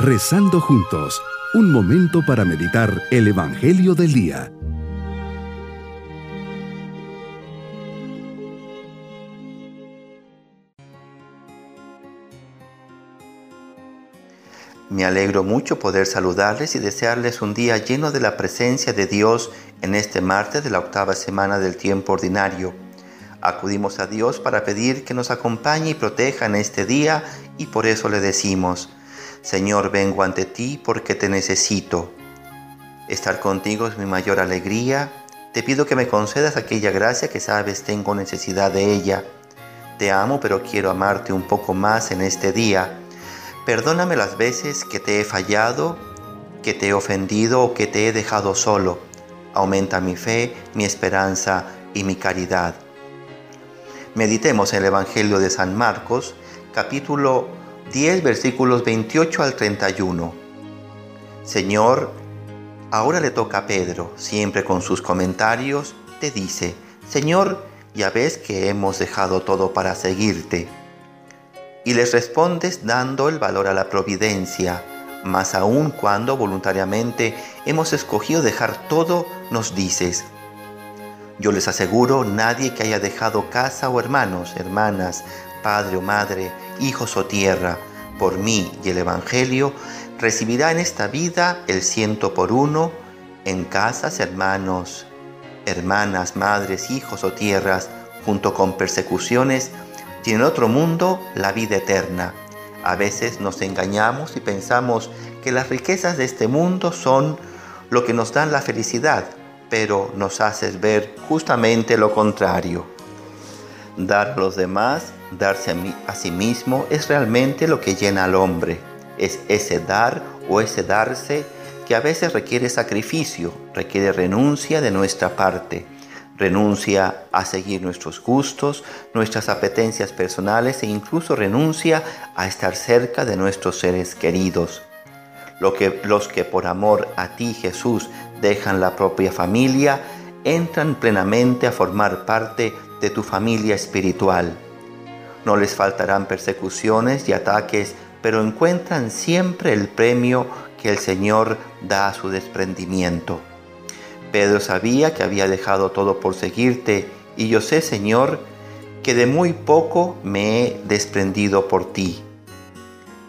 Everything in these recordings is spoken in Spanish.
Rezando juntos, un momento para meditar el Evangelio del Día. Me alegro mucho poder saludarles y desearles un día lleno de la presencia de Dios en este martes de la octava semana del tiempo ordinario. Acudimos a Dios para pedir que nos acompañe y proteja en este día y por eso le decimos, Señor, vengo ante ti porque te necesito. Estar contigo es mi mayor alegría. Te pido que me concedas aquella gracia que sabes tengo necesidad de ella. Te amo, pero quiero amarte un poco más en este día Perdóname las veces que te he fallado, que te he ofendido o que te he dejado solo. Aumenta mi fe, mi esperanza y mi caridad. Meditemos en el Evangelio de San Marcos, capítulo 10, versículos 28 al 31. Señor, ahora le toca a Pedro, siempre con sus comentarios, te dice, Señor, ya ves que hemos dejado todo para seguirte y les respondes dando el valor a la providencia, más aún cuando voluntariamente hemos escogido dejar todo, nos dices, yo les aseguro, nadie que haya dejado casa o hermanos, hermanas, padre o madre, hijos o tierra, por mí y el Evangelio, recibirá en esta vida el ciento por uno, en casas, hermanos, hermanas, madres, hijos o tierras, junto con persecuciones, y en otro mundo la vida eterna. A veces nos engañamos y pensamos que las riquezas de este mundo son lo que nos dan la felicidad, pero nos haces ver justamente lo contrario. Dar a los demás, darse a, sí mismo, es realmente lo que llena al hombre. Es ese dar o ese darse que a veces requiere sacrificio, requiere renuncia de nuestra parte renuncia a seguir nuestros gustos, nuestras apetencias personales e incluso renuncia a estar cerca de nuestros seres queridos. Lo que, los que por amor a ti Jesús dejan la propia familia, entran plenamente a formar parte de tu familia espiritual. No les faltarán persecuciones y ataques, pero encuentran siempre el premio que el Señor da a su desprendimiento. Pedro sabía que había dejado todo por seguirte y yo sé, Señor, que de muy poco me he desprendido por ti.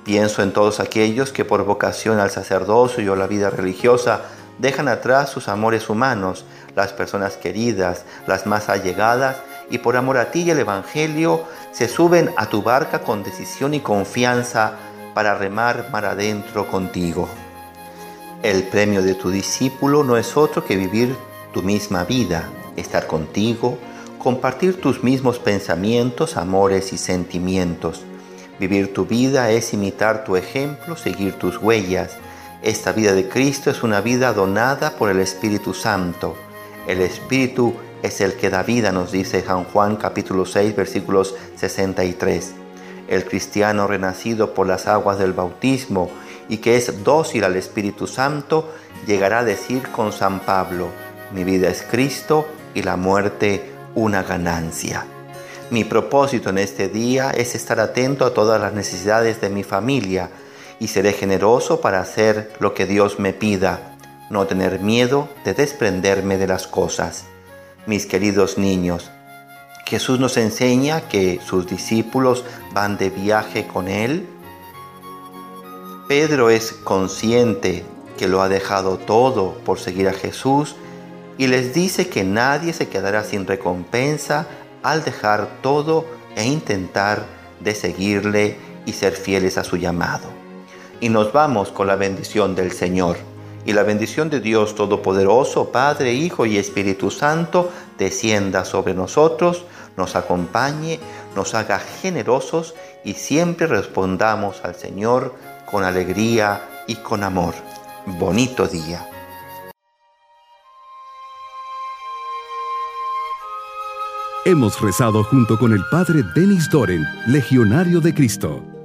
Pienso en todos aquellos que por vocación al sacerdocio a la vida religiosa dejan atrás sus amores humanos, las personas queridas, las más allegadas, y por amor a ti y el Evangelio se suben a tu barca con decisión y confianza para remar mar adentro contigo. El premio de tu discípulo no es otro que vivir tu misma vida, estar contigo, compartir tus mismos pensamientos, amores y sentimientos. Vivir tu vida es imitar tu ejemplo, seguir tus huellas. Esta vida de Cristo es una vida donada por el Espíritu Santo. El Espíritu es el que da vida, nos dice San Juan capítulo 6 versículos 63. El cristiano renacido por las aguas del bautismo y que es dócil al Espíritu Santo, llegará a decir con San Pablo, mi vida es Cristo y la muerte una ganancia. Mi propósito en este día es estar atento a todas las necesidades de mi familia y seré generoso para hacer lo que Dios me pida, no tener miedo de desprenderme de las cosas. Mis queridos niños, Jesús nos enseña que sus discípulos van de viaje con Él Pedro es consciente que lo ha dejado todo por seguir a Jesús y les dice que nadie se quedará sin recompensa al dejar todo e intentar de seguirle y ser fieles a su llamado. Y nos vamos con la bendición del Señor. Y la bendición de Dios Todopoderoso, Padre, Hijo y Espíritu Santo, descienda sobre nosotros, nos acompañe, nos haga generosos y siempre respondamos al Señor con alegría y con amor. Bonito día. Hemos rezado junto con el Padre Denis Doren, Legionario de Cristo.